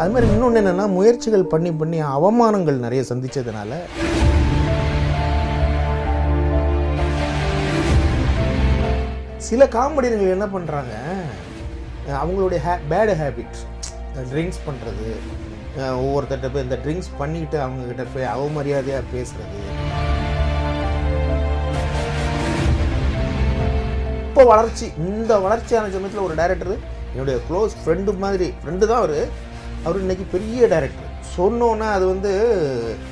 அது மாதிரி இன்னொன்று என்னென்னா முயற்சிகள் பண்ணி பண்ணி அவமானங்கள் நிறைய சந்தித்ததுனால சில காமெடியர்கள் என்ன பண்ணுறாங்க அவங்களுடைய ஹே பேடு ஹேபிட் ட்ரிங்க்ஸ் பண்ணுறது ஒவ்வொருத்தட்ட போய் இந்த ட்ரிங்க்ஸ் பண்ணிட்டு அவங்கக்கிட்ட போய் அவமரியாதையாக பேசுறது. இப்போ வளர்ச்சி இந்த வளர்ச்சியான சமயத்தில் ஒரு டைரக்டர் என்னுடைய க்ளோஸ் ஃப்ரெண்டு மாதிரி ஃப்ரெண்டு தான் அவர். அவர் இன்னைக்கு பெரிய டைரக்டர் சொன்னோன்னா அது வந்து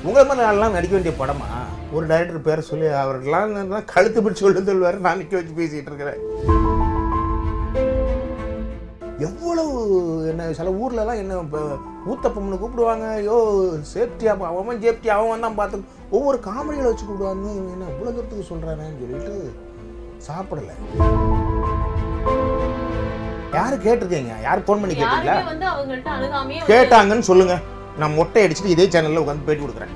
உங்களை மாதிரி நாளெலாம் நடிக்க வேண்டிய படமா? ஒரு டைரக்டர் பேரை சொல்லி அவர்கள்லாம் கழுத்து பிடிச்சி கொண்டு சொல்லுவார் நான் நிற்க வச்சு பேசிகிட்டு இருக்கிறேன். எவ்வளவு என்ன சில ஊர்லலாம் என்ன இப்போ ஊத்தப்பம்னு கூப்பிடுவாங்க ஐயோ சேஃப்டியாக அவன் சேஃப்டி அவன் வந்தான் பார்த்து ஒவ்வொரு காமெடிகளை வச்சு கூப்பிடுவாங்க. இவன் என்ன இவ்வளோ தூரத்துக்கு சொல்கிறானேன்னு சொல்லிட்டு சாப்பிடல. யாரு கேட்டிருக்கீங்க? யார் ஃபோன் பண்ணி கேட்டீங்களா? கேட்டாங்கன்னு சொல்லுங்க. நான் மொட்டை அடிச்சுட்டு இதே சேனல்ல உட்காந்து பேட்டி கொடுக்குறேன்.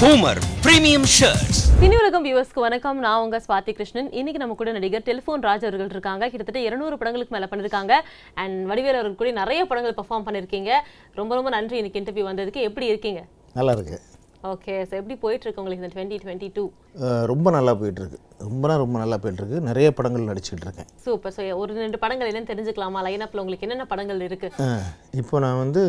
Boomer Premium Shirts. சினி உலகம் வியூவர்ஸ்க்கு வணக்கம். நான் உங்க ஸ்வாதி கிருஷ்ணன். இன்னைக்கு நம்ம கூட நடிகர் டெலிஃபோன் ராஜ் அவர்கள் இருக்காங்க. கிட்டத்தட்ட 200 படங்களுக்கு மேல பண்ணிருக்காங்க. அண்ட் வடிவேல் அவர்கள் கூட நிறைய படங்கள் பெர்ஃபார்ம் பண்ணிருக்கீங்க. ரொம்ப ரொம்ப நன்றி இன்னைக்கு இன்டர்வியூ வந்ததுக்கு. எப்படி இருக்கீங்க? நல்லா இருக்கு. ஓகே ஸோ எப்படி போயிட்டு இருக்கு உங்களுக்கு இந்த டுவெண்ட்டி டுவெண்ட்டி டூ ரொம்ப நல்லா போயிட்டு இருக்கு ரொம்பனா ரொம்ப நல்லா போயிட்டு இருக்கு நிறைய படங்கள் நடிச்சுக்கிட்டு இருக்கேன். சூப்பர் ஸோ ஒரு ரெண்டு படங்கள் என்னன்னு தெரிஞ்சுக்கலாமா? லைனப்ல உங்களுக்கு என்னென்ன படங்கள் இருக்கு? அஹ் இப்போ நான் வந்து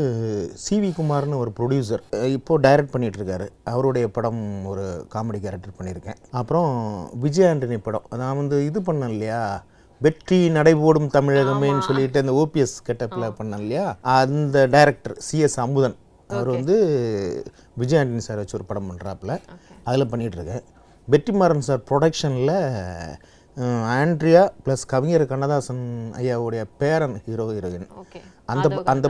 சிவி குமார்னு ஒரு ப்ரொடியூசர் இப்போ டைரக்ட் பண்ணிட்டு இருக்காரு. அவருடைய படம் ஒரு காமெடி கேரக்டர் பண்ணியிருக்கேன். அப்புறம் விஜய் ஆண்டனி படம். நான் வந்து இது பண்ணேன் இல்லையா? வெற்றி நடைபோடும் தமிழகமேன்னு சொல்லிட்டு அந்த ஓபிஎஸ் கெட்டப்பில் பண்ணேன் இல்லையா? அந்த டைரக்டர் சிஎஸ் அமுதன். அவர் வந்து விஜய் ஆண்டனி சார் வச்சு ஒரு படம் பண்ணுறாப்புல அதில் பண்ணிகிட்ருக்கேன் வெற்றிமாறன் சார் ப்ரொடக்ஷனில் ஆண்ட்ரியா ப்ளஸ் கவிஞர் கண்ணதாசன் ஐயாவுடைய பேரன் ஹீரோ ஹீரோயின் அந்த அந்த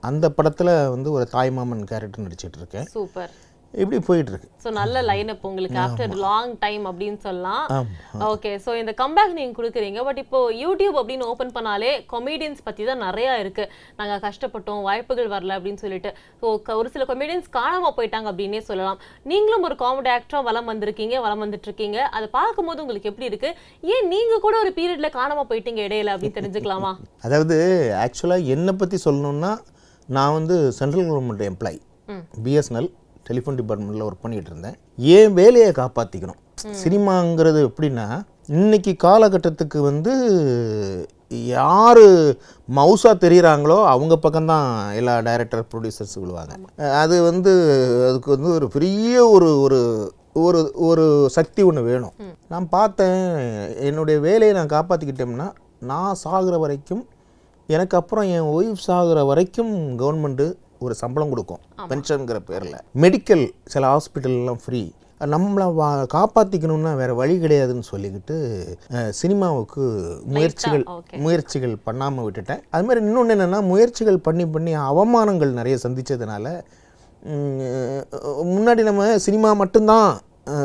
அந்த படத்தில் வந்து ஒரு தாய்மாமன் கேரக்டர் நடிச்சிட்டு இருக்கேன் சூப்பர். இப்படி போயிட்டு இருக்கு ஸோ நல்ல லைனப் உங்களுக்கு ஆஃப்டர் லாங் டைம் அப்படின்னு சொல்லலாம். ஓகே ஸோ இந்த கம்பேக் நீங்க கொடுக்குறீங்க. பட் இப்போ யூடியூப் அப்படின்னு ஓப்பன் பண்ணாலே கொமீடியன்ஸ் பத்தி தான் நிறைய இருக்கு. நாங்க கஷ்டப்பட்டோம் வாய்ப்புகள் வரல அப்படின்னு சொல்லிட்டு. ஸோ ஒரு சில கொமீடியன்ஸ் காணாம போயிட்டாங்க அப்படின்னே சொல்லலாம். நீங்களும் ஒரு காமெடி ஆக்டரா வலம் வந்திருக்கீங்க வலம் வந்துட்டு இருக்கீங்க அதை பார்க்கும்போது உங்களுக்கு எப்படி இருக்கு? ஏன் நீங்க கூட ஒரு பீரியட்ல காணாம போயிட்டீங்க இடையில அப்படின்னு தெரிஞ்சுக்கலாமா? அதாவது ஆக்சுவலாக என்னை பற்றி சொல்லணும்னா நான் வந்து central government employee BSNL telephone டிபார்ட்மெண்ட்டில் ஒர்க் பண்ணிட்டு இருந்தேன். ஏன் வேலையை காப்பாற்றிக்கணும் சினிமாங்கிறது எப்படின்னா இன்னைக்கு காலகட்டத்துக்கு வந்து யார் மவுஸாக தெரியுறாங்களோ அவங்க பக்கம்தான் எல்லா டைரக்டர் ப்ரொடியூசர்ஸ் விழுவாங்க. அது வந்து அதுக்கு வந்து ஒரு பெரிய ஒரு ஒரு ஒரு ஒரு சக்தி ஒன்று வேணும். நான் பார்த்தேன் என்னுடைய வேலையை நான் காப்பாற்றிக்கிட்டோம்னா நான் சாகுற வரைக்கும் எனக்கு அப்புறம் என் ஒய்ஃப் சாகுற வரைக்கும் கவர்மெண்ட்டு ஒரு சம்பளம் கொடுக்கும். பென்ஷனுங்கிற பேரில். மெடிக்கல் சில ஹாஸ்பிட்டல்லாம் ஃப்ரீ நம்மளை வா காப்பாற்றிக்கணும்னா வேறு வழி கிடையாதுன்னு சொல்லிக்கிட்டு சினிமாவுக்கு முயற்சிகள். முயற்சிகள் பண்ணாமல் விட்டுட்டேன். அது மாதிரி இன்னொன்று என்னென்னா முயற்சிகள் பண்ணி பண்ணி அவமானங்கள் நிறைய சந்திச்சதுனால ம், முன்னாடி நம்ம சினிமா மட்டும்தான்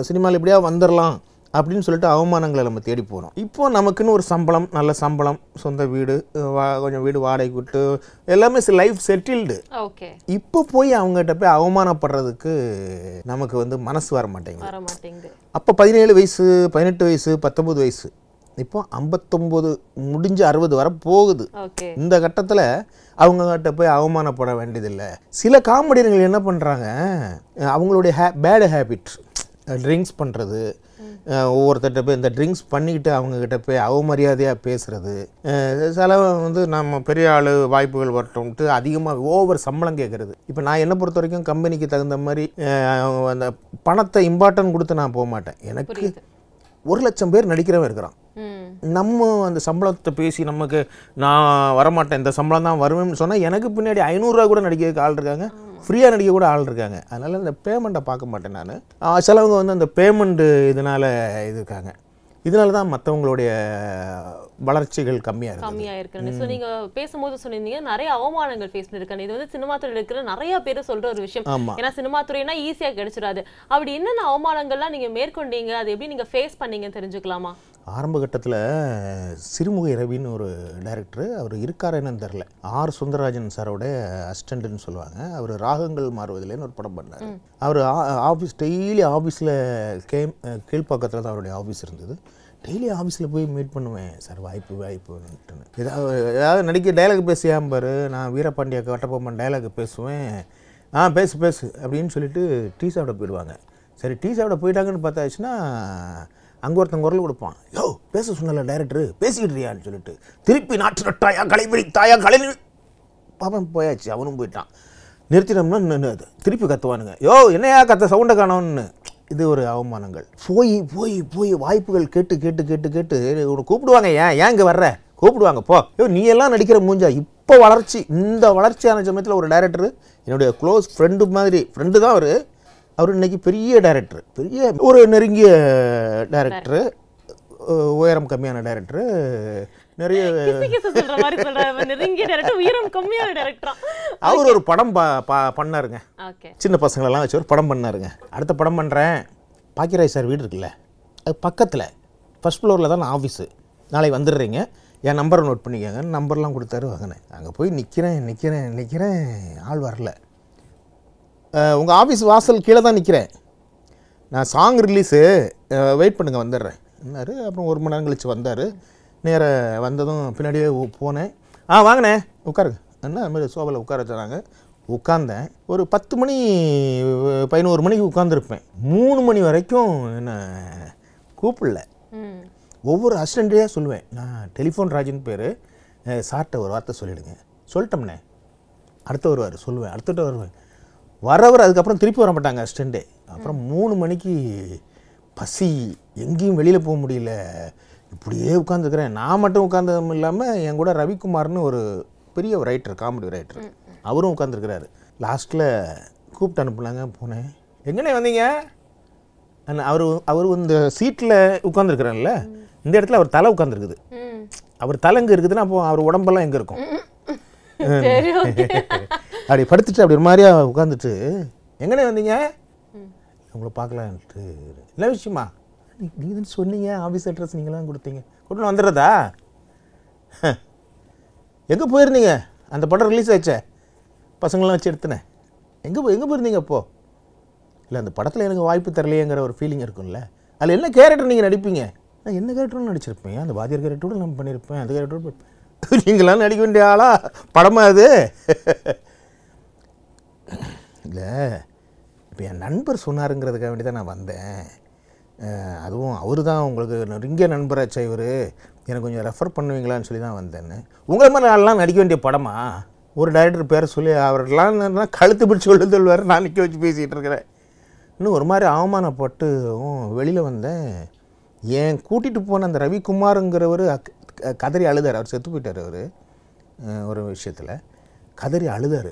சினிமாவில் எப்படியா வந்துடலாம் அப்படின்னு சொல்லிட்டு அவமானங்களை நம்ம தேடி போகிறோம் இப்போ நமக்குன்னு ஒரு சம்பளம் நல்ல சம்பளம் சொந்த வீடு வா கொஞ்சம் வீடு வாடகை விட்டு எல்லாமே லைஃப் செட்டில்டு ஓகே. இப்போ போய் அவங்ககிட்ட போய் அவமானப்படுறதுக்கு நமக்கு வந்து மனசு வர மாட்டேங்குது. அப்போ பதினேழு வயசு பதினெட்டு வயசு பத்தொம்பது வயசு இப்போ ஐம்பத்தொம்போது முடிஞ்சு அறுபது வர போகுது. இந்த கட்டத்தில் அவங்ககிட்ட போய் அவமானப்பட வேண்டியதில்லை. சில காமெடியர்கள் என்ன பண்ணுறாங்க அவங்களுடைய ஹே பேடு ஹேபிட் ட்ரிங்க்ஸ் பண்ணுறது ஒவ்வொருத்தட்ட போய் இந்த ட்ரிங்க்ஸ் பண்ணிக்கிட்டு அவங்கக்கிட்ட போய் அவமரியாதையாக பேசுகிறது சில வந்து நம்ம பெரிய ஆள் வாய்ப்புகள் வரட்டும்ட்டு அதிகமாக ஓவர் சம்பளம் கேட்குறது இப்போ நான் என்னை பொறுத்த வரைக்கும் கம்பெனிக்கு தகுந்த மாதிரி அந்த பணத்தை இம்பார்ட்டன்ட் கொடுத்து நான் போக மாட்டேன். எனக்கு ஒரு லட்சம் பேர் நடிக்கிறவன் இருக்கிறான். நம்ம அந்த சம்பளத்தை பேசி நமக்கு நான் வரமாட்டேன் இந்த சம்பளம் தான் வருவேன்னு சொன்னால் எனக்கு பின்னாடி ஐநூறுரூவா கூட நடிக்கிறதுக்கு ஆள் இருக்காங்க. ஃப்ரீயாக நடிக்க கூட ஆள் இருக்காங்க. அதனால் இந்த பேமெண்ட்டை பார்க்க மாட்டேன் நான். சிலவங்க வந்து அந்த பேமெண்ட்டு இதனால் இது இருக்காங்க. இதனால தான் மற்றவங்களுடைய வளர்ச்சிகள் கம்மியாக இருக்குது கம்மியா இருக்குன்னு ஸோ நீங்க பேசும்போது சொன்னீங்க நிறைய அவமானங்கள் ஃபேஸ் பண்ணிருக்காங்க இது வந்து சினிமா துறையில இருக்கிற நிறைய பேர் சொல்ற ஒரு விஷயம். ஏன்னா சினிமா துறைனா ஈஸியா கிடைச்சிடாது. அப்படி என்னென்ன அவமானங்கள்லாம் நீங்க மேற்கொண்டீங்க? அது எப்படி நீங்க ஃபேஸ் பண்ணீங்கன்னு தெரிஞ்சுக்கலாமா? ஆரம்ப கட்டத்தில் சிறுமுகை ரவின்னு ஒரு டைரக்டர் அவர் இருக்கார் என்னன்னு தெரில ஆர். சுந்தரராஜன் சாரோட அசிஸ்டண்ட்னு சொல்லுவாங்க. அவர் ராகங்கள் மாறுவதில்லைன்னு ஒரு படம் பண்ணார். அவர் ஆஃபீஸ் டெய்லி ஆஃபீஸில் கே கீழ்ப்பாக்கத்தில் தான் அவருடைய ஆஃபீஸ் இருந்தது. டெய்லி ஆஃபீஸில் போய் மீட் பண்ணுவேன். சார் வாய்ப்பு வாய்ப்புன்ட்டுன்னு ஏதாவது ஏதாவது நடிக்க டைலாக் பேசியாம் பாரு. நான் வீரபாண்டிய கட்டபொம்மன் டைலாக் பேசுவேன். ஆ பேசு பேசு அப்படின்னு சொல்லிட்டு டீ சாப்பிட போயிடுவாங்க. சரி டீ சாப்பிட போயிட்டாங்கன்னு பார்த்தாச்சுன்னா அங்கே ஒருத்தன் குரல் கொடுப்பான். யோ பேச சொன்னல டைரக்டரு பேசிக்கிட்டுறியான்னு சொல்லிட்டு. திருப்பி நாட்டு நட்டாயா கலைவிழி தாயா கலை பாப்பன் போயாச்சு. அவனும் போயிட்டான். நிறுத்தினோம்னா அது. திருப்பி கத்துவானுங்க. யோ என்னையா கத்த சவுண்டை காணோன்னு இது ஒரு அவமானங்கள். போய் போய் போய் வாய்ப்புகள் கேட்டு கேட்டு கேட்டு கேட்டு உன்னை கூப்பிடுவாங்க. ஏன் ஏன் இங்கே வர்ற? கூப்பிடுவாங்க போ. யோ நீ எல்லாம் நடிக்கிற மூஞ்சா? இப்போ வளர்ச்சி இந்த வளர்ச்சியான சமயத்தில் ஒரு டைரக்டர் என்னுடைய க்ளோஸ் ஃப்ரெண்டு மாதிரி ஃப்ரெண்டு தான் அவர். அவர் இன்னைக்கு பெரிய டைரக்டர் பெரிய ஒரு நெருங்கிய டைரக்டர் உயரம் கம்மியான டைரக்டர் நிறைய கிசு கிசு சொல்ற மாதிரி சொல்ற. நெருங்கிய டேரக்டர் உயரம் கம்மியான டேரக்டரா அவர் ஒரு படம் பா பா- பண்ணாருங்க. சின்ன பசங்களெல்லாம் வச்சு ஒரு படம் பண்ணாருங்க. அடுத்த படம் பண்ணுறேன் பாக்கியராஜ் சார் வீடு இருக்குல்ல அது பக்கத்தில் ஃபர்ஸ்ட் ஃப்ளோரில் தான் ஆஃபீஸு நாளைக்கு வந்துடுறீங்க. என் நம்பரை நோட் பண்ணிக்கோங்க. நம்பர்லாம் கொடுத்தாரு வாங்கினேன். அங்கே போய் நிற்கிறேன் நிற்கிறேன் நிற்கிறேன் ஆள் வரல. உங்கள் ஆஃபீஸ் வாசல் கீழே தான் நிற்கிறேன் நான் சாங் ரிலீஸு வெயிட் பண்ணுங்க வந்துடுறேன். என்னாரு அப்புறம் ஒரு மணி நேரம் கழிச்சு வந்தார். நேர வந்ததும் பின்னாடியே போனேன். ஆ வாங்கினே உட்காருங்க. என்ன அது மாதிரி சோபாவில் உட்கார வச்சாங்க. உட்காந்தேன் ஒரு பத்து மணி பதினோரு மணிக்கு உட்காந்துருப்பேன் மூணு மணி வரைக்கும் என்ன கூப்பிடல. ஒவ்வொரு அசிஸ்டண்ட்டையாக சொல்லுவேன். நான் டெலிஃபோன் ராஜின்னு பேர். சார்கிட்ட ஒரு வார்த்தை சொல்லிடுங்க. சொல்லிட்டோம்னே அடுத்து வருவார். சொல்லுவேன். அடுத்துட்டு வருவேன் வரவர். அதுக்கப்புறம் திருப்பி வர மாட்டாங்க அசிஸ்டண்ட்டே. அப்புறம் மூணு மணிக்கு பசி. எங்கேயும் வெளியில் போக முடியல. இப்படியே உட்காந்துக்கிறேன் நான் மட்டும் உட்காந்ததும் இல்லாமல் என் கூட ரவிக்குமார்னு ஒரு பெரிய ரைட்டர் காமெடி ரைட்டர் அவரும் உட்காந்துருக்கிறாரு லாஸ்ட்டில் கூப்பிட்டு அனுப்புனாங்க போனேன். எங்கண்ணே வந்தீங்க? அவர் அவர் இந்த சீட்டில் உட்காந்துருக்குறேன்ல இந்த இடத்துல அவர் தலை உட்காந்துருக்குது அவர் தலை எங்கே இருக்குதுன்னா அப்போ அவர் உடம்பெல்லாம் எங்கே இருக்கும்? அப்படி படுத்துட்டு அப்படி ஒரு மாதிரியா உட்காந்துட்டு எங்கண்ணே வந்தீங்க? உங்களை பார்க்கலான்ட்டு என்ன விஷயமா? நீங்கள் தான் சொன்னீங்க ஆஃபீஸ் அட்ரஸ் நீங்களாம் கொடுத்தீங்க. கொண்டு வந்துடுறதா? எங்கே போயிருந்தீங்க? அந்த படம் ரிலீஸ் ஆயிடுச்சே. பசங்களாம் வச்சு எடுத்துனேன் எங்கே போய் எங்கே போயிருந்தீங்க அப்போது இல்லை அந்த படத்தில் எனக்கு வாய்ப்பு தரலையேங்கிற ஒரு ஃபீலிங் இருக்கும்ல. அதில் என்ன கேரக்டர் நீங்கள் நடிப்பீங்க? நான் என்ன கேரக்டரும் நடிச்சிருப்பேன். அந்த வாத்தியார் கேரக்டரோட நான் பண்ணியிருப்பேன் அந்த கேரக்டரோட நீங்களாம் நடிக்க வேண்டிய ஆளா? படமா அது? இல்லை இப்போ என் நண்பர் சொன்னாருங்கிறதுக்காக வேண்டி தான் நான் வந்தேன். அதுவும் அவர் தான் உங்களுக்கு நெருங்கிய நண்பராக செய்வர் எனக்கு கொஞ்சம் ரெஃபர் பண்ணுவீங்களான்னு சொல்லி தான் வந்தேன்னு. உங்களை மாதிரி ஆள்லாம் நடிக்க வேண்டிய படமா? ஒரு டைரக்டர் பேரை சொல்லி அவரெல்லாம் கழுத்து பிடிச்சி கொண்டு சொல்லுவார். நான் நிற்க வச்சு பேசிகிட்டு இருக்கிறேன். இன்னும் ஒரு மாதிரி அவமானப்பட்டு வெளியில் வந்தேன். ஏன் கூட்டிகிட்டு போன அந்த ரவிக்குமாருங்கிறவர் கதறி அழுதார். அவர் செத்து போயிட்டார் அவர். ஒரு விஷயத்தில். கதறி அழுதார்.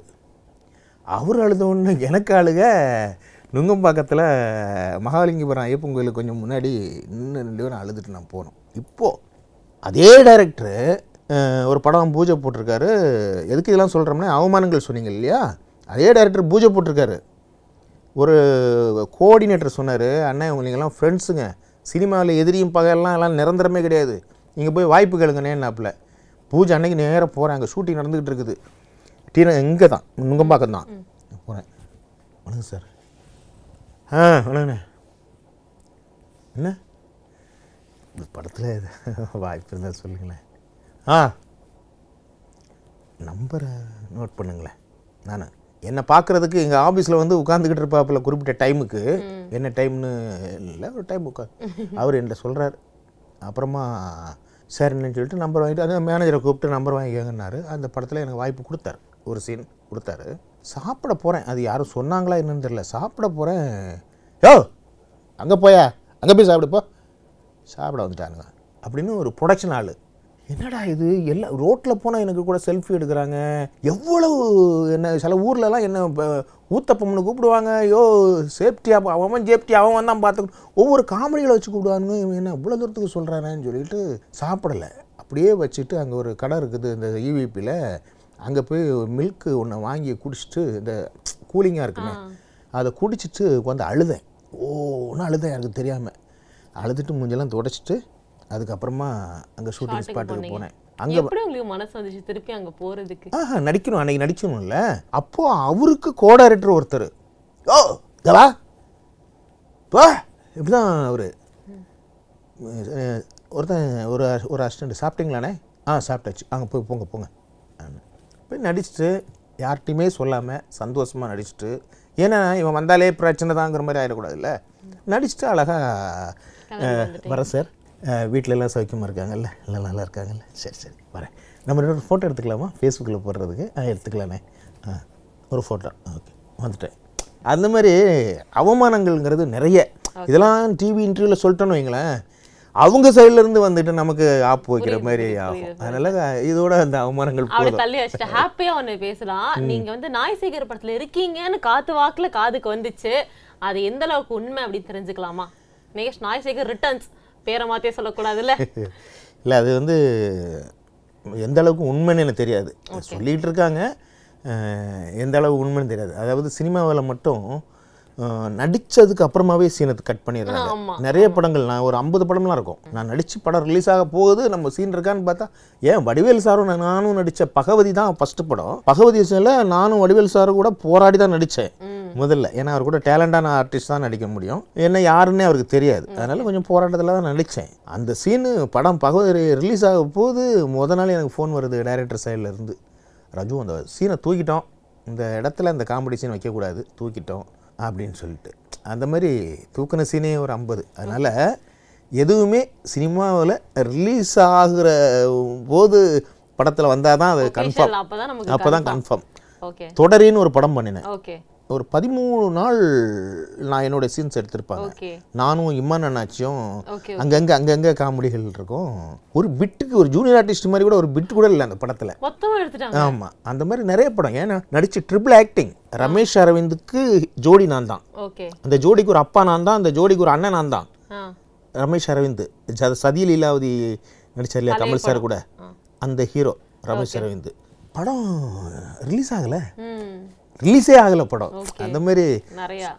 அவர் அழுத எனக்கு அழுக. நுங்கம்பாக்கத்தில் மகாலிங்கபுரம் ஐயப்பன் கோயிலுக்கு கொஞ்சம் முன்னாடி நின்று ரெண்டு பேரும் அழுதுட்டு நான் போனோம். இப்போது அதே டைரக்டரு ஒரு படம் பூஜை போட்டிருக்காரு. எதுக்கு இதெல்லாம் சொல்கிறோம்னா அவமானங்கள் சொன்னீங்க இல்லையா? அதே டைரக்டர் பூஜை போட்டிருக்காரு. ஒரு கோஆர்டினேட்டர் சொன்னார் அண்ணன் உங்களுக்கெல்லாம் ஃப்ரெண்ட்ஸுங்க சினிமாவில் எதிரியும் பகையெல்லாம் எல்லாம் நிரந்தரமே கிடையாது. நீங்கள் போய் வாய்ப்பு கேளுங்கண்ணேன்னாப்புல பூஜை அன்னைக்கு நேராக போகிறேன் அங்கே ஷூட்டிங் நடந்துக்கிட்டு இருக்குது. டீனா இங்கே தான் நுங்கம்பாக்கம் தான் போகிறேன் வணக்கம் சார். ஆ வணக்கண்ணே. என்ன? இந்த படத்தில் வாய்ப்பு இருந்தால் சொல்லுங்களேன். ஆ. நம்பரை நோட் பண்ணுங்களேன். நான். என்னை பார்க்குறதுக்கு எங்கள் ஆஃபீஸில் வந்து உட்காந்துக்கிட்டு இருப்பாப்புல குறிப்பிட்ட டைமுக்கு. என்ன டைம்னு இல்லை ஒரு டைம் உட்கா அவர் என்கிட்ட சொல்கிறார் அப்புறமா சரின்னு சொல்லிட்டு நம்பர் வாங்கிட்டு அந்த மேனேஜரை கூப்பிட்டு நம்பர் வாங்கிக்கங்கன்னாரு. அந்த படத்தில் எனக்கு வாய்ப்பு கொடுத்தாரு. ஒரு சீன் கொடுத்தாரு. சாப்பிட போகிறேன் அது யாரும் சொன்னாங்களா என்னன்னு தெரில சாப்பிட போகிறேன் யோ அங்கே போயா? அங்கே போய் சாப்பிடுப்போ சாப்பிட வந்துட்டானுங்க. அப்படின்னு ஒரு ப்ரொடக்ஷன் ஆள். என்னடா இது? எல்லாம் ரோட்டில் போனால் எனக்கு கூட செல்ஃபி எடுக்கிறாங்க. எவ்வளவு என்ன சில ஊர்லலாம் என்ன ப- ஊத்தப்பம்னு கூப்பிடுவாங்க. யோ சேஃப்டியாக அவன் சேஃப்டி அவன் வந்தான் பார்த்துக்கணும். ஒவ்வொரு காமெடிகளை வச்சு கூப்பிடுவானுங்க. இவன் என்ன இவ்வளோ தூரத்துக்கு சொல்கிறானேன்னு சொல்லிட்டு சாப்பிடலை. அப்படியே வச்சுட்டு அங்கே ஒரு கடை இருக்குது இந்த இவிபியில் அங்கே போய் மில்க்கு ஒன்று வாங்கி குடிச்சிட்டு இந்த கூலிங்காக இருக்குமே அதை குடிச்சிட்டு வந்து அழுதேன். ஓன்னு அழுதேன் எனக்கு தெரியாமல் அழுதுட்டு மூஞ்செல்லாம் துடைச்சிட்டு அதுக்கப்புறமா அங்கே ஷூட்டிங் ஸ்பாட்டுக்கு. போனேன். அங்கே உங்களுக்கு மனசு வந்துச்சு திருப்பி அங்க போறதுக்கு? ஆஹா நடிக்கணும் அன்னைக்கு நடிக்கணும்ல அப்போ அவருக்கு கோ டைரக்டர் ஒருத்தர் ஓ இதவா போ இப்படிதான் அவரு. ஒருத்தன் ஒரு ஒரு அசிஸ்டண்ட் சாப்பிட்டீங்களாண்ணே? ஆ சாப்பிட்டாச்சு. அங்கே போய் போங்க போங்க. போய் நடிச்சுட்டு யார்கிட்டையுமே சொல்லாமல் சந்தோஷமாக நடிச்சுட்டு ஏன்னா இவன் வந்தாலே பிரச்சனை தாங்கிற மாதிரி ஆயிடக்கூடாதுல்ல? நடிச்சுட்டு அழகாக வரேன் சார். வீட்டில் எல்லாம் சௌக்கியமாக இருக்காங்கல்ல? எல்லாம் நல்லா இருக்காங்கல்ல? சரி சரி வரேன். நம்ம ரெண்டு ஃபோட்டோ எடுத்துக்கலாமா? ஃபேஸ்புக்கில் போடுறதுக்கு? ஆ எடுத்துக்கலாமே. ஆ ஒரு ஃபோட்டோ ஓகே வந்துட்டேன். அந்த மாதிரி அவமானங்கள்ங்கிறது நிறைய. இதெல்லாம் டிவி இன்டர்வியூவில் சொல்லிட்டோன்னு வைங்களேன். அவங்க சைடுல இருந்து வந்துட்டு நமக்கு ஆப்பு வைக்கிற மாதிரி ஆகும். அதனால இதோட அந்த அவமானங்கள் அவளை தள்ளி வச்சுட்டு ஹாப்பியா ஒண்ணு பேசலாம். நீங்க வந்து நாய் சேகர் படத்துல இருக்கீங்கன்னு காத்து வாக்குல காதுக்கு வந்துச்சு. அது எந்த அளவுக்கு உண்மை அப்படின்னு தெரிஞ்சுக்கலாமா? நேஷ் நாய் சேகர் ரிட்டர்ன்ஸ் பேரை மாத்தே சொல்லக்கூடாதுல்ல? இல்லை அது வந்து எந்த அளவுக்கு உண்மைன்னு எனக்கு தெரியாது. சொல்லிட்டு இருக்காங்க. எந்த அளவு உண்மைன்னு தெரியாது. அதாவது சினிமாவில் மட்டும் அஹ், நடிச்சதுக்கு அப்புறமாவே சீனை கட் பண்ணிடுறாங்க. நிறைய படங்கள் நான் ஒரு ஐம்பது படம்லாம் இருக்கும். நான் நடிச்சு படம் ரிலீஸ் ஆக போகுது நம்ம சீன் இருக்கான்னு பார்த்தா ஏன் வடிவேல் சாரும் நான் நானும் நடித்த பகவதி தான் ஃபஸ்ட்டு படம். பகவதி சீனில் நானும் வடிவேல் சாரும் கூட போராடி தான் நடித்தேன் முதல்ல. ஏன்னா அவர் கூட டேலண்டான ஆர்டிஸ்ட் தான் நடிக்க முடியும். என்ன யாருன்னே அவருக்கு தெரியாது. அதனால கொஞ்சம் போராட்டத்தில் தான் நடித்தேன் அந்த சீனு படம் பகவதி ரிலீஸ் ஆக போது முத நாள் எனக்கு ஃபோன் வருது டைரக்டர் சைடில் இருந்து. ரஜு அந்த சீனை தூக்கிட்டோம். இந்த இடத்துல இந்த காமெடி சீன் வைக்கக்கூடாது. தூக்கிட்டோம். அப்படின்னு சொல்லிட்டு. அந்த மாதிரி தூக்கின சீனே ஒரு ஐம்பது. அதனால் எதுவுமே சினிமாவில் ரிலீஸ் ஆகுற போது படத்தில் வந்தால் தான் அது கன்ஃபார்ம் அப்போ தான் கன்ஃபார்ம் தொடரின்னு ஒரு படம் பண்ணினேன். ஒரு பதிமூணு நாள் நான் என்னோட சீன்ஸ் எடுத்திருப்பாங்க. நானும் இம்மான் அண்ணாச்சியும் அங்கங்கே அங்கங்கே காமெடிகள் இருக்கும். ஒரு பிட்டுக்கு ஒரு ஜூனியர் ஆர்டிஸ்ட் மாதிரி கூட ஒரு பிட் கூட இல்லை அந்த படத்தில். ஆமாம் அந்த மாதிரி நிறைய படம். ஏன்னா நடிச்சு ட்ரிபிள் ஆக்டிங் ரமேஷ் அரவிந்துக்கு ஜோடி நான் தான் அந்த ஜோடிக்கு ஒரு அப்பா நான் தான் அந்த ஜோடிக்கு ஒரு அண்ணன் நான் தான் ரமேஷ் அரவிந்த். சதி லீலாவதி நடிச்சார் இல்லையா கமல் சார் கூட. அந்த ஹீரோ ரமேஷ் அரவிந்த். படம் ரிலீஸ் ஆகலை. ரிலீஸே ஆகலை படம். அந்த மாதிரி நிறையா.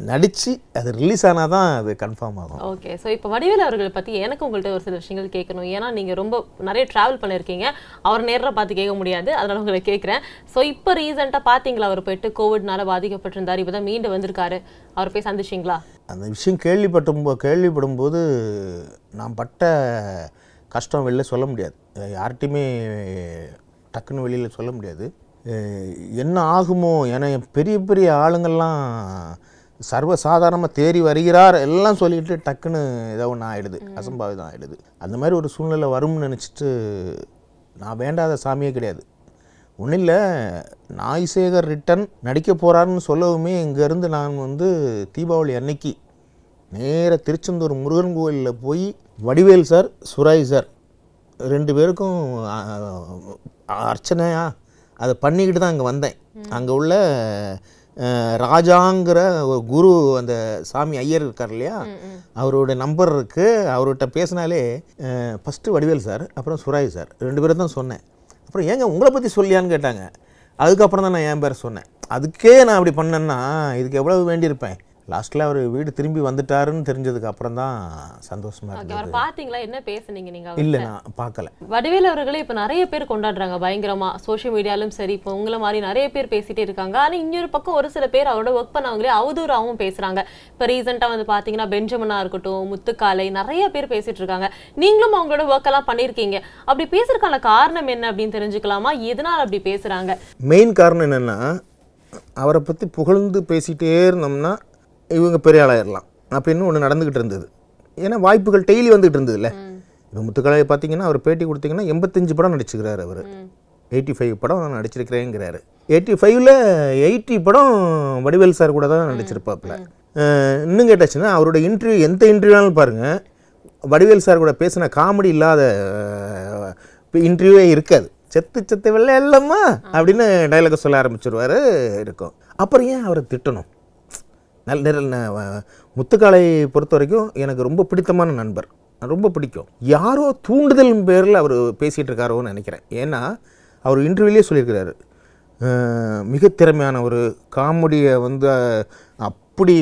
நடிச்சு அது ரிலீஸ் ஆனால் தான் அது கன்ஃபார்ம் ஆகும். ஓகே ஸோ இப்போ வடிவேல் அவர்களை பற்றி எனக்கு உங்கள்கிட்ட ஒரு சில விஷயங்கள் கேட்கணும். ஏன்னா நீங்கள் ரொம்ப நிறைய ட்ராவல் பண்ணியிருக்கீங்க அவர் நேரில் பார்த்து கேட்க முடியாது. அதனால உங்களை கேட்குறேன். ஸோ இப்போ ரீசெண்டாக பார்த்தீங்களா அவர் போயிட்டு கோவிட்னால பாதிக்கப்பட்டிருந்தார். இப்போ தான் மீண்டு வந்திருக்காரு. அவர் போய் சந்திச்சிங்களா? அந்த விஷயம் கேள்விப்பட்டும் போ- கேள்விப்படும்போது நான் பட்ட கஷ்டம் வெளில சொல்ல முடியாது. யார்கிட்டையுமே டக்குன்னு வெளியில் சொல்ல முடியாது. என்ன ஆகுமோ ஏன்னா பெரிய பெரிய ஆளுங்கள்லாம் சர்வசாதாரணமாக தேறி வருகிறார் எல்லாம் சொல்லிட்டு டக்குன்னு ஏதோ ஒன்று ஆயிடுது. அசம்பாவிதம் ஆயிடுது. அந்த மாதிரி ஒரு சூழ்நிலை வரும்னு நினச்சிட்டு நான் வேண்டாத சாமியே கிடையாது. ஒன்றும் இல்லை நாய்சேகர் ரிட்டன் நடிக்க போகிறாருன்னு சொல்லவுமே இங்கேருந்து நான் வந்து தீபாவளி அன்னைக்கு நேராக திருச்செந்தூர் முருகன் கோயிலில் போய் வடிவேல் சார் சுராய் சார் ரெண்டு பேருக்கும் அர்ச்சனையா அதை பண்ணிக்கிட்டு தான் அங்கே வந்தேன். அங்கே உள்ள ராஜாங்கிற ஒரு குரு அந்த சாமி ஐயர் இருக்கார் இல்லையா? அவரோட நம்பர் இருக்குது அவர்கிட்ட பேசினாலே ஃபஸ்ட்டு வடிவேல் சார் அப்புறம் சுராய் சார் ரெண்டு பேரும் தான் சொன்னேன். அப்புறம் ஏங்க உங்களை பற்றி சொல்லியான்னு கேட்டாங்க. அதுக்கப்புறம் தான் நான் என் பேரை சொன்னேன். அதுக்கே நான் அப்படி பண்ணேன்னா இதுக்கு எவ்வளவு வேண்டியிருப்பேன்? லாஸ்ட்டில் அவர் வீடு திரும்பி வந்துட்டாருன்னு தெரிஞ்சதுக்கு அப்புறம் தான் சந்தோஷமா இருந்தது. அவரை பார்த்தீங்களா என்ன பேசுனீங்க நீங்கள் இல்லை நான் பார்க்கல வடிவேல் அவர்களே இப்போ நிறைய பேர் கொண்டாடுறாங்க பயங்கரமா. சோஷியல் மீடியாலும் சரி இப்போ உங்களை மாதிரி நிறைய பேர் பேசிட்டே இருக்காங்க. ஆனா இன்னொரு பக்கம் ஒரு சில பேர் அவரோட ஒர்க் பண்ணவங்களே அவதூறாவும் பேசுறாங்க. இப்போ ரீசெண்டாக வந்து பாத்தீங்கன்னா பெஞ்சமினா இருக்கட்டும் முத்துக்காலை நிறைய பேர் பேசிட்டு இருக்காங்க. நீங்களும் அவங்களோட ஒர்க் எல்லாம் பண்ணியிருக்கீங்க அப்படி பேசுறதுக்கான காரணம் என்ன அப்படின்னு தெரிஞ்சுக்கலாமா? எதனால அப்படி பேசுறாங்க? மெயின் காரணம் என்னென்னா அவரை பற்றி புகழ்ந்து பேசிகிட்டே இருந்தோம்னா இவங்க பெரிய ஆளாயிடலாம் அப்படின்னு ஒன்று நடந்துக்கிட்டு இருந்தது. ஏன்னா வாய்ப்புகள் டெய்லி வந்துகிட்டு இருந்ததுல்ல. இப்போ முத்துக்கலையை பார்த்தீங்கன்னா அவர் பேட்டி கொடுத்தீங்கன்னா எண்பத்தஞ்சு படம் நடிச்சுக்கிறாரு அவர். எயிட்டி ஃபைவ் படம் நான் நடிச்சிருக்கிறேங்கிறாரு. எயிட்டி ஃபைவ்ல எயிட்டி படம் வடிவேல் சார் கூட தான் நடிச்சிருப்பாப்புல. இன்னும் கேட்டாச்சுன்னா அவரோட இன்டர்வியூ எந்த இன்டர்வியூனாலும் பாருங்கள் வடிவேல் சார் கூட பேசின காமெடி இல்லாத இன்டர்வியூவே இருக்காது. செத்து செத்து வெள்ளை இல்லம்மா அப்படின்னு டைலாக சொல்ல ஆரம்பிச்சிருவாரு இருக்கும். அப்புறம் ஏன் அவரை திட்டணும்? நல் நிரல் முத்துக்காலை பொறுத்த வரைக்கும் எனக்கு ரொம்ப பிடித்தமான நண்பர். ரொம்ப பிடிக்கும். யாரோ தூண்டுதல் பேரில் அவர் பேசிகிட்டு இருக்காரோன்னு நினைக்கிறேன். ஏன்னா அவர் இன்டர்வியூலேயே சொல்லியிருக்கிறாரு. மிக திறமையான ஒரு காமெடியை வந்து அப்படி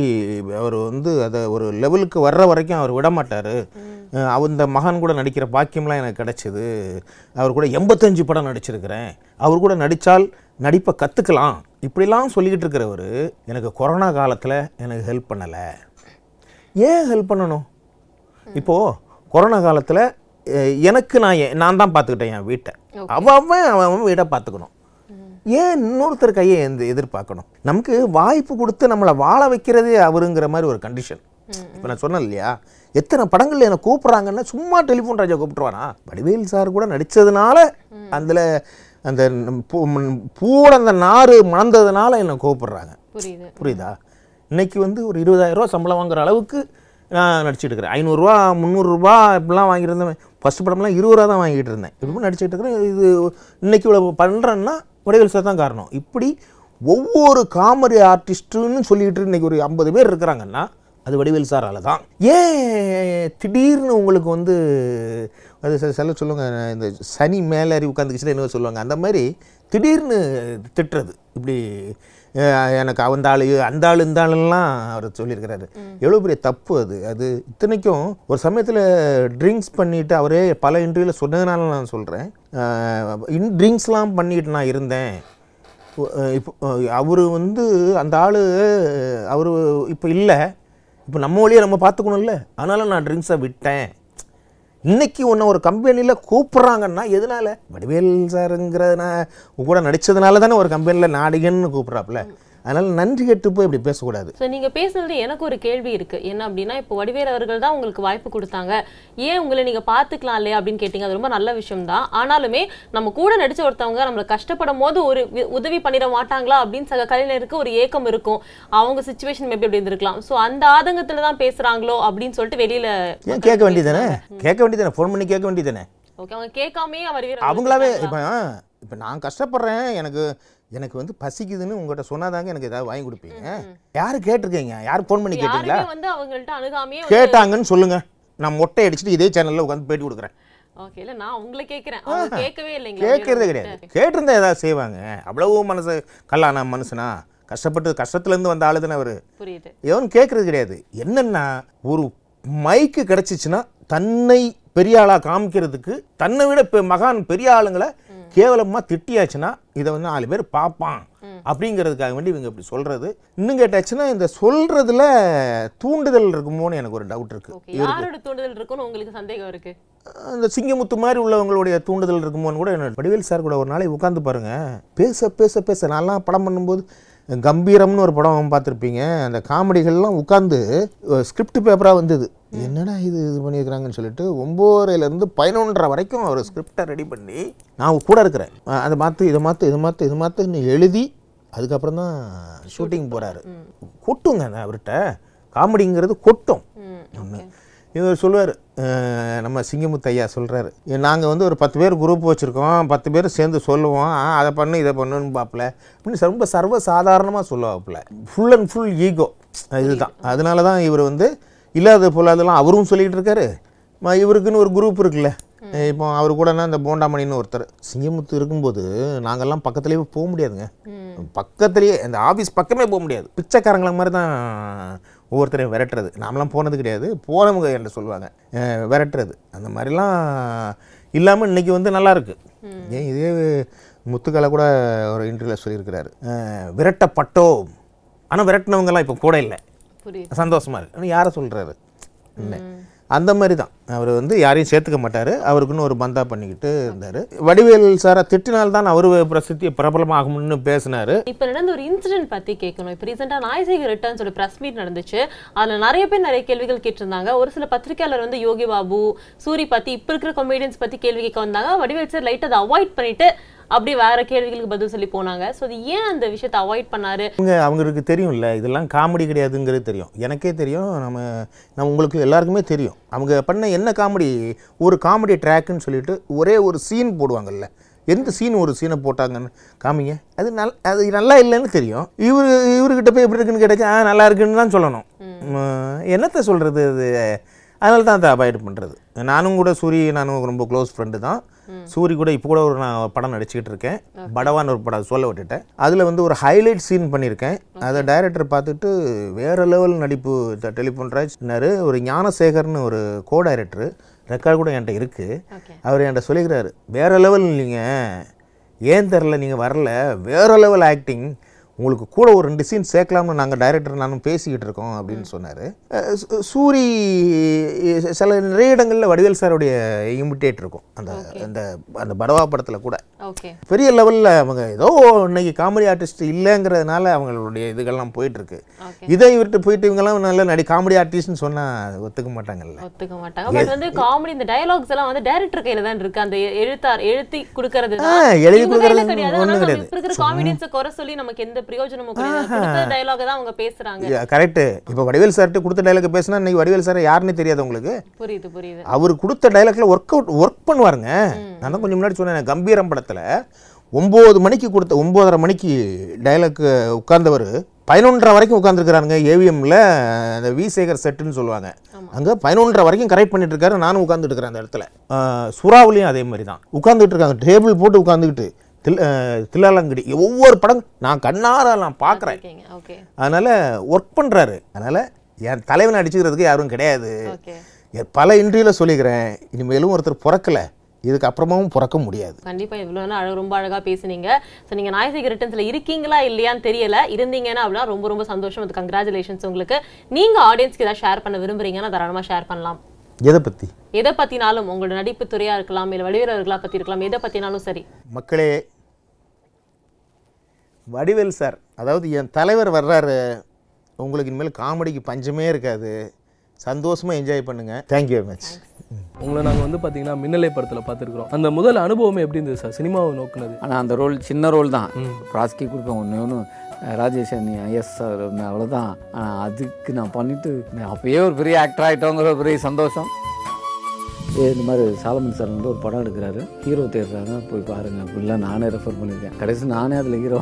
அவர் வந்து அதை ஒரு லெவலுக்கு வர்ற வரைக்கும் அவர் விட மாட்டார் அந்த மகன் கூட நடிக்கிற பாக்கியம்லாம் எனக்கு கிடச்சிது. அவர் கூட எண்பத்தஞ்சு படம் நடிச்சிருக்கிறேன். அவர் கூட நடித்தால் நடிப்பை கற்றுக்கலாம் இப்படிலாம் சொல்லிக்கிட்டு இருக்கிறவர் எனக்கு கொரோனா காலத்தில் எனக்கு ஹெல்ப் பண்ணலை. ஏன் ஹெல்ப் பண்ணணும்? இப்போது கொரோனா காலத்தில் எனக்கு நான் நான் தான் பார்த்துக்கிட்டேன் என் வீட்டை. அவன் அவன் அவன் அவன் வீட்டை பார்த்துக்கணும். ஏன் இன்னொருத்தர் கையை எந்த எதிர்பார்க்கணும்? நமக்கு வாய்ப்பு கொடுத்து நம்மளை வாழ வைக்கிறதே அவருங்கிற மாதிரி ஒரு கண்டிஷன் இப்போ நான் சொன்னேன் இல்லையா? எத்தனை படங்கள் என்னை கூப்பிட்றாங்கன்னா சும்மா டெலிஃபோன் ராஜா கூப்பிட்டுருவானா? வடிவேல் சார் கூட நடித்ததுனால அதில் அந்த பூ பூவோட அந்த நாறு மணந்ததுனால என்னை கூப்பிடுறாங்க புரியுது. புரியுதா? இன்னைக்கு வந்து ஒரு இருபதாயிரம் ரூபா சம்பளம் வாங்குற அளவுக்கு நான் நடிச்சிட்டு இருக்கிறேன். ஐநூறுரூவா முந்நூறுரூவா இப்படிலாம் வாங்கியிருந்தேன். ஃபஸ்ட் படம்லாம் இருபது ரூபா தான் வாங்கிட்டு இருந்தேன். இப்படி நடிச்சிட்டு இருக்கிறேன். இது இன்னைக்கு இவ்வளோ பண்ணுறேன்னா வடிவேல் சார் தான் காரணம். இப்படி ஒவ்வொரு காமெடி ஆர்டிஸ்ட்டுன்னு சொல்லிட்டு இன்னைக்கு ஒரு ஐம்பது பேர் இருக்கிறாங்கன்னா அது வடிவேல் சாரால தான். ஏன் திடீர்னு உங்களுக்கு வந்து அது சில சில சொல்லுவாங்க இந்த சனி மேலே அறிவு உட்காந்துக்கிச்சுன்னா என்ன சொல்லுவாங்க. அந்த மாதிரி திடீர்னு திட்டுறது. இப்படி எனக்கு அந்த ஆளு அந்த ஆளு இந்த ஆளுலாம் அவர் சொல்லியிருக்கிறாரு. எவ்வளோ பெரிய தப்பு அது. அது இத்தனைக்கும் ஒரு சமயத்தில் ட்ரிங்க்ஸ் பண்ணிட்டு அவரே பல இன்டர்வியூவில் சொன்னதுனால நான் சொல்கிறேன் இன் ட்ரிங்க்ஸ்லாம் பண்ணிட்டு நான் இருந்தேன். இப்போ அவர் வந்து அந்த ஆள் அவர் இப்போ இல்லை. இப்போ நம்ம வழியை நம்ம பார்த்துக்கணும்ல. அதனால் நான் ட்ரிங்க்ஸை விட்டேன். இன்னைக்கு உன்னை ஒரு கம்பெனியில் கூப்பிட்றாங்கன்னா எதனால? வடிவேல் நான் கூட நடித்ததுனால தானே ஒரு கம்பெனியில் நாடிகன்னு கூப்பிட்றாப்புல அதனால் நன்றி கெட்டு போய் இப்படி பேசக்கூடாது. ஸோ நீங்க பேசுனது எனக்கு ஒரு கேள்வி இருக்கு. என்ன அப்படின்னா இப்போ வடிவேல் அவர்கள் தான் உங்களுக்கு வாய்ப்பு கொடுத்தாங்க. ஏன் உங்களை நீங்க பாத்துக்கலாம் இல்லையா அப்படின்னு கேட்டீங்க? அது ரொம்ப நல்ல விஷயம் தான் ஆனாலுமே நம்ம கூட நடிச்ச ஒருத்தவங்க நம்மளை கஷ்டப்படும் போது ஒரு உதவி பண்ணிட மாட்டாங்களா அப்படின்னு சக கலைஞருக்கு ஒரு ஏக்கம் இருக்கும். அவங்க சுச்சுவேஷன் மேபி அப்படி இருந்திருக்கலாம்? ஸோ அந்த ஆதங்கத்துல தான் பேசுறாங்களோ அப்படின்னு சொல்லிட்டு வெளியில கேட்க வேண்டியதானே கேட்க வேண்டியதானே ஃபோன் பண்ணி கேட்க வேண்டியதானே ஓகே அவங்க கேட்காமே அவங்களாவே இப்போ இப்போ நான் கஷ்டப்படுறேன். எனக்கு எனக்கு வந்து பசிக்குதுன்னு உங்கள்கிட்ட சொன்னாதாங்க எனக்கு ஏதாவது வாங்கி கொடுப்பீங்க. யாரு கேட்டிருக்கீங்க? யார் ஃபோன் பண்ணி கேட்டீங்களா? யாருமே வந்து அவங்கள்ட்ட அணுகாமையே வந்து கேட்டாங்கன்னு சொல்லுங்க. நான் மொட்டை அடிச்சுட்டு இதே சேனல்ல உட்காந்து பேட்டி கொடுக்குறேன். ஓகே இல்ல நான் உங்களை கேக்குறேன் அவங்க கேட்கவே இல்லைங்களா? கேட்கறதே கிடையாது. கேட்டிருந்தா ஏதாவது செய்வாங்க. அவ்வளவு மனசு கல்லானா மனுஷனா? கஷ்டப்பட்டு கஷ்டத்துலேருந்து வந்த ஆளு தானே அவர்? புரியுது. எவன் கேட்கறது கிடையாது. என்னன்னா ஒரு மைக்கு கிடைச்சிச்சுன்னா தன்னை பெரிய ஆளா காமிக்கிறதுக்கு தன்னை விட பெ- மகான் பெரிய ஆளுங்களை கேவலமா திட்டியாச்சுன்னா இதை வந்து நாலு பேர் பார்ப்பான். அப்படிங்கிறதுக்காக வேண்டி இவங்க இப்படி சொல்றது. இன்னும் கேட்டாச்சுன்னா இந்த சொல்றதுல தூண்டுதல் இருக்குமோன்னு எனக்கு ஒரு டவுட் இருக்கு. ஓகே யாரோட தூண்டுதல் இருக்குன்னு உங்களுக்கு சந்தேகம் இருக்கு? அந்த சிங்கமுத்து மாதிரி உள்ளவங்களுடைய தூண்டுதல் இருக்குமோன்னு கூட என்னோட வடிவேல் சார் கூட ஒரு நாளைக்கு உட்காந்து பாருங்க. பேச பேச பேச. நான்லாம் படம் பண்ணும்போது கம்பீரம்னு ஒரு படம் பார்த்துருப்பீங்க. அந்த காமெடிகள்லாம் உட்காந்து ஸ்கிரிப்ட் பேப்பராக வந்தது. என்னடா இது இது பண்ணியிருக்கிறாங்கன்னு சொல்லிட்டு ஒம்போதுலேருந்து பதினொன்றரை வரைக்கும் ஒரு ஸ்கிரிப்டை ரெடி பண்ணி நான் கூட இருக்கிறேன். அதை மாற்று இதை மாற்று இதை மாற்று இது மாற்றுன்னு எழுதி அதுக்கப்புறம் தான் ஷூட்டிங் போகிறாரு கொட்டுங்க அவர்கிட்ட. காமெடிங்கிறது கொட்டும். ஒன்று இவர் சொல்லுவார் நம்ம சிங்கமுத்து ஐயா சொல்கிறாரு நாங்கள் வந்து ஒரு பத்து பேர் குரூப் வச்சுருக்கோம் பத்து பேர் சேர்ந்து சொல்லுவோம் அதை பண்ணு இதை பண்ணுன்னு பார்ப்பல அப்படின்னு ரொம்ப சர்வ சாதாரணமாக சொல்லுவாப்புல. ஃபுல் அண்ட் ஃபுல் ஈகோ இதுதான். அதனால தான் இவர் வந்து இல்லாத பொல்லாதெல்லாம் அவரும் சொல்லிக்கிட்டு இருக்காரு. இவருக்குன்னு ஒரு குரூப் இருக்குல்ல. இப்போ அவர் கூடனா இந்த போண்டாமணின்னு ஒருத்தர். சிங்கமுத்து இருக்கும்போது நாங்கெல்லாம் பக்கத்துலேயே போக முடியாதுங்க. பக்கத்துலேயே அந்த ஆஃபீஸ் பக்கமே போக முடியாது. பிச்சைக்காரங்கள மாதிரி தான் ஒவ்வொருத்தரையும் விரட்டுறது. நாமெல்லாம் போனது கிடையாது. போனவங்க என்கிட்ட சொல்லுவாங்க? விரட்டுறது. அந்த மாதிரிலாம் இல்லாமல் இன்னைக்கு வந்து நல்லா இருக்கு. ஏன் இதே முத்துக்கலை கூட ஒரு இன்டர்வியூவில் சொல்லியிருக்கிறாரு. விரட்டப்பட்டோம். ஆனால் விரட்டினவங்கலாம் இப்போ கூட இல்லை. புரியுது. சந்தோஷமா இருக்கு. ஆனால் யாரை சொல்கிறாரு இல்லை. அந்த மாதிரி தான். அவர் வந்து யாரையும் சேர்த்துக்க மாட்டார். அவருக்குன்னு ஒரு பந்தா பண்ணிக்கிட்டு இருந்தார். வடிவேல் சாரை திட்டினால்தான் அவர் பிரசித்தி பிரபலமாகும்னு பேசினார். இப்போ நடந்த ஒரு இன்சிடென்ட் பற்றி கேட்கணும் இப்போ ரீசெண்டாக நாய்சேகர் ரிட்டர்ன் சொல்லி பிரஸ் மீட் நடந்துச்சு. அதில் நிறைய பேர் நிறைய கேள்விகள் கேட்டிருந்தாங்க. ஒரு சில பத்திரிக்கையாளர் வந்து யோகி பாபு சூரி பற்றி இப்போ இருக்கிற காமெடியன்ஸ் பற்றி கேள்வி கேட்க வந்தாங்க. வடிவேல் சார் லைட் அதை அவாய்ட் பண்ணிட்டு அப்படி வேற கேள்விகளுக்கு பதில் சொல்லி போனாங்க. சோ அது ஏன் அந்த விஷயத்தை அவாய்ட் பண்ணாரு? அவங்க அவங்களுக்கு தெரியும்ல இதெல்லாம் காமெடி கிடையாதுங்கிறது தெரியும். எனக்கே தெரியும். நம்ம நம்ம உங்களுக்கு எல்லாருக்குமே தெரியும். அவங்க பண்ண என்ன காமெடி ஒரு காமெடி ட்ராக்குன்னு சொல்லிட்டு ஒரே ஒரு சீன் போடுவாங்கல்ல. எந்த சீன் ஒரு சீனை போட்டாங்கன்னு காமிங்க. அது நல் அது நல்லா இல்லைன்னு தெரியும். இவர் இவர்கிட்ட போய் எப்படி இருக்குன்னு கேட்டாச்சு? ஆ நல்லா இருக்குன்னு தான் சொல்லணும். என்னத்தை சொல்கிறது அது? அதனால தான் அதை அவாய்ட் பண்ணுறது நானும் கூட சூரி நானும் ரொம்ப க்ளோஸ் ஃப்ரெண்டு தான். சூரி கூட இப்போ கூட ஒரு நான் படம் நடிச்சுக்கிட்டு இருக்கேன். படவான்னு ஒரு படம் சொல்ல விட்டுட்டேன். அதில் வந்து ஒரு ஹைலைட் சீன் பண்ணியிருக்கேன். அதை டைரக்டர் பார்த்துட்டு வேற லெவல் நடிப்பு டெலிஃபோன் ராஜ்னாரு ஒரு ஞானசேகர்னு ஒரு கோ டைரக்டர் ரெக்கார்டு கூட என்கிட்ட இருக்குது அவர் என்கிட்ட சொல்லிக்கிறாரு வேற லெவல் நீங்கள் ஏன் தெரில நீங்கள் வரல. வேற லெவல் ஆக்டிங் உங்களுக்கு கூட ஒரு ரெண்டு சீன் சேர்க்கலாம்னு நாங்கள் டைரக்டர் நானும் பேசிக்கிட்டு இருக்கோம் அப்படின்னு சொன்னார். சூரி சில நிறைய இடங்களில் வடிவேல் சாருடைய இமிட்டேட் இருக்கும். அந்த அந்த அந்த படவா படத்தில் கூட. ஓகே. பெரிய லெவலில் அவங்க ஏதோ இன்னைக்கு காமெடி ஆர்டிஸ்ட் இல்லைங்கிறதுனால அவங்களுடைய இதுகள்லாம் போயிட்டுருக்கு. இதை விட்டு போயிட்டு இவங்கெல்லாம் நல்ல நடி காமெடி ஆர்டிஸ்ட்னு சொன்னால் ஒத்துக்க மாட்டாங்கல்ல. ஒத்துக்க மாட்டாங்க. பட் வந்து காமெடி இந்த டயலாக்ஸ் எல்லாம் வந்து டைரக்டர் கையில தான் இருக்கு. அந்த எழுத்தார் எழுத்தி கொடுக்கறது எழுதி கொடுக்கறது நம்ம கிடையாது. காமெடியன்ஸை குறை சொல்லி நமக்கு எந்த பிரயோஜனமும் டயலாக தான் அவங்க பேசுறாங்க. கரெக்டு இப்போ வடிவேல் சார்கிட்ட கொடுத்த டைலாக் பேசினா இன்னைக்கு வடிவேல் சார் யாருன்னு தெரியாது உங்களுக்கு? புரியுது புரியுது. அவர் கொடுத்த டைலாக்ல ஒர்க் அவுட் ஒர்க் பண்ணுவாருங்க. நான் தான் கொஞ்சம் முன்னாடி சொன்னேன் கம்பீரம் படத்தில் ஒம்பது மணிக்கு கொடுத்த ஒம்போதரை மணிக்கு டைலாக் உட்கார்ந்தவர் பதினொன்றரை வரைக்கும் உட்காந்துருக்கிறாருங்க ஏவிஎம்ல அந்த வி சேகர் செட்டுன்னு சொல்லுவாங்க அங்கே பதினொன்றரை வரைக்கும் கரெக்ட் பண்ணிட்டு இருக்காரு நானும் உட்காந்துட்டு இருக்கிறேன் அந்த இடத்துல. சுறாவுலையும் அதே மாதிரி தான். உட்காந்துட்டு இருக்காங்க டேபிள் போட்டு உட்காந்துக்கிட்டு தில் தில்லாலங்கடி. ஒவ்வொரு படம் நான் கண்ணார நான் பார்க்குறேன் அதனால் ஒர்க் பண்ணுறாரு அதனால் என் தலைவனை அடிச்சுக்கிறதுக்கு யாரும் கிடையாது. பல இன்டர்வியூவில் சொல்லிக்கிறேன். இனிமேலும் ஒருத்தர் பிறக்கல. இதுக்கு அப்புறமாவும் பிறக்க முடியாது. கண்டிப்பா இவ்வளவு நேரம் அழ- ரொம்ப அழகா பேசுனீங்க. ஸோ நீங்க நாயசிக ரிட்டர்ன்ஸ்ல இருக்கீங்களா இல்லையான்னு தெரியல. இருந்தீங்கன்னா அப்படின்னா ரொம்ப ரொம்ப சந்தோஷம். அது கங்க்ராச்சுலேஷன்ஸ் உங்களுக்கு. நீங்க ஆடியன்ஸ்க்கு ஏதாவது ஷேர் பண்ண விரும்புறீங்கன்னா தாராளமா ஷேர் பண்ணலாம். எதை பற்றி எதை பத்தினாலும் உங்களோட நடிப்பு துறையா இருக்கலாம் இல்ல வடிவீரர்களா பத்தி இருக்கலாம் எதை பத்தினாலும் சரி. மக்களே வடிவேல் சார் அதாவது என் தலைவர் வர்றாரு. உங்களுக்கு இனிமேல் காமெடிக்கு பஞ்சமே இருக்காது. சந்தோஷமாக என்ஜாய் பண்ணுங்கள் தேங்க்யூ வெரி மச் உங்களை நாங்கள் வந்து பார்த்தீங்கன்னா மின்னலை படத்தில் பார்த்துருக்குறோம் அந்த முதல் அனுபவம் எப்படி இருந்தது சார்? சினிமாவை நோக்குனது? ஆனால் அந்த ரோல் சின்ன ரோல் தான். ப்ராஸ்கி கொடுப்பேன் ஒன்று ஒன்று ராஜேஷ் நீ எஸ் சார் அவ்வளோதான் ஆனால் அதுக்கு நான் பண்ணிட்டு நான் அப்பயே ஒரு பெரிய ஆக்டர் ஆகிட்டோங்கிற ஒரு பெரிய சந்தோஷம். இந்த மாதிரி சாலமன் சார் வந்து ஒரு படம் எடுக்கிறாரு. ஹீரோ தேடுறாங்க போய் பாருங்க. அப்படிலாம் நானே ரெஃபர் பண்ணியிருக்கேன். கடைசி நானே அதில் ஹீரோ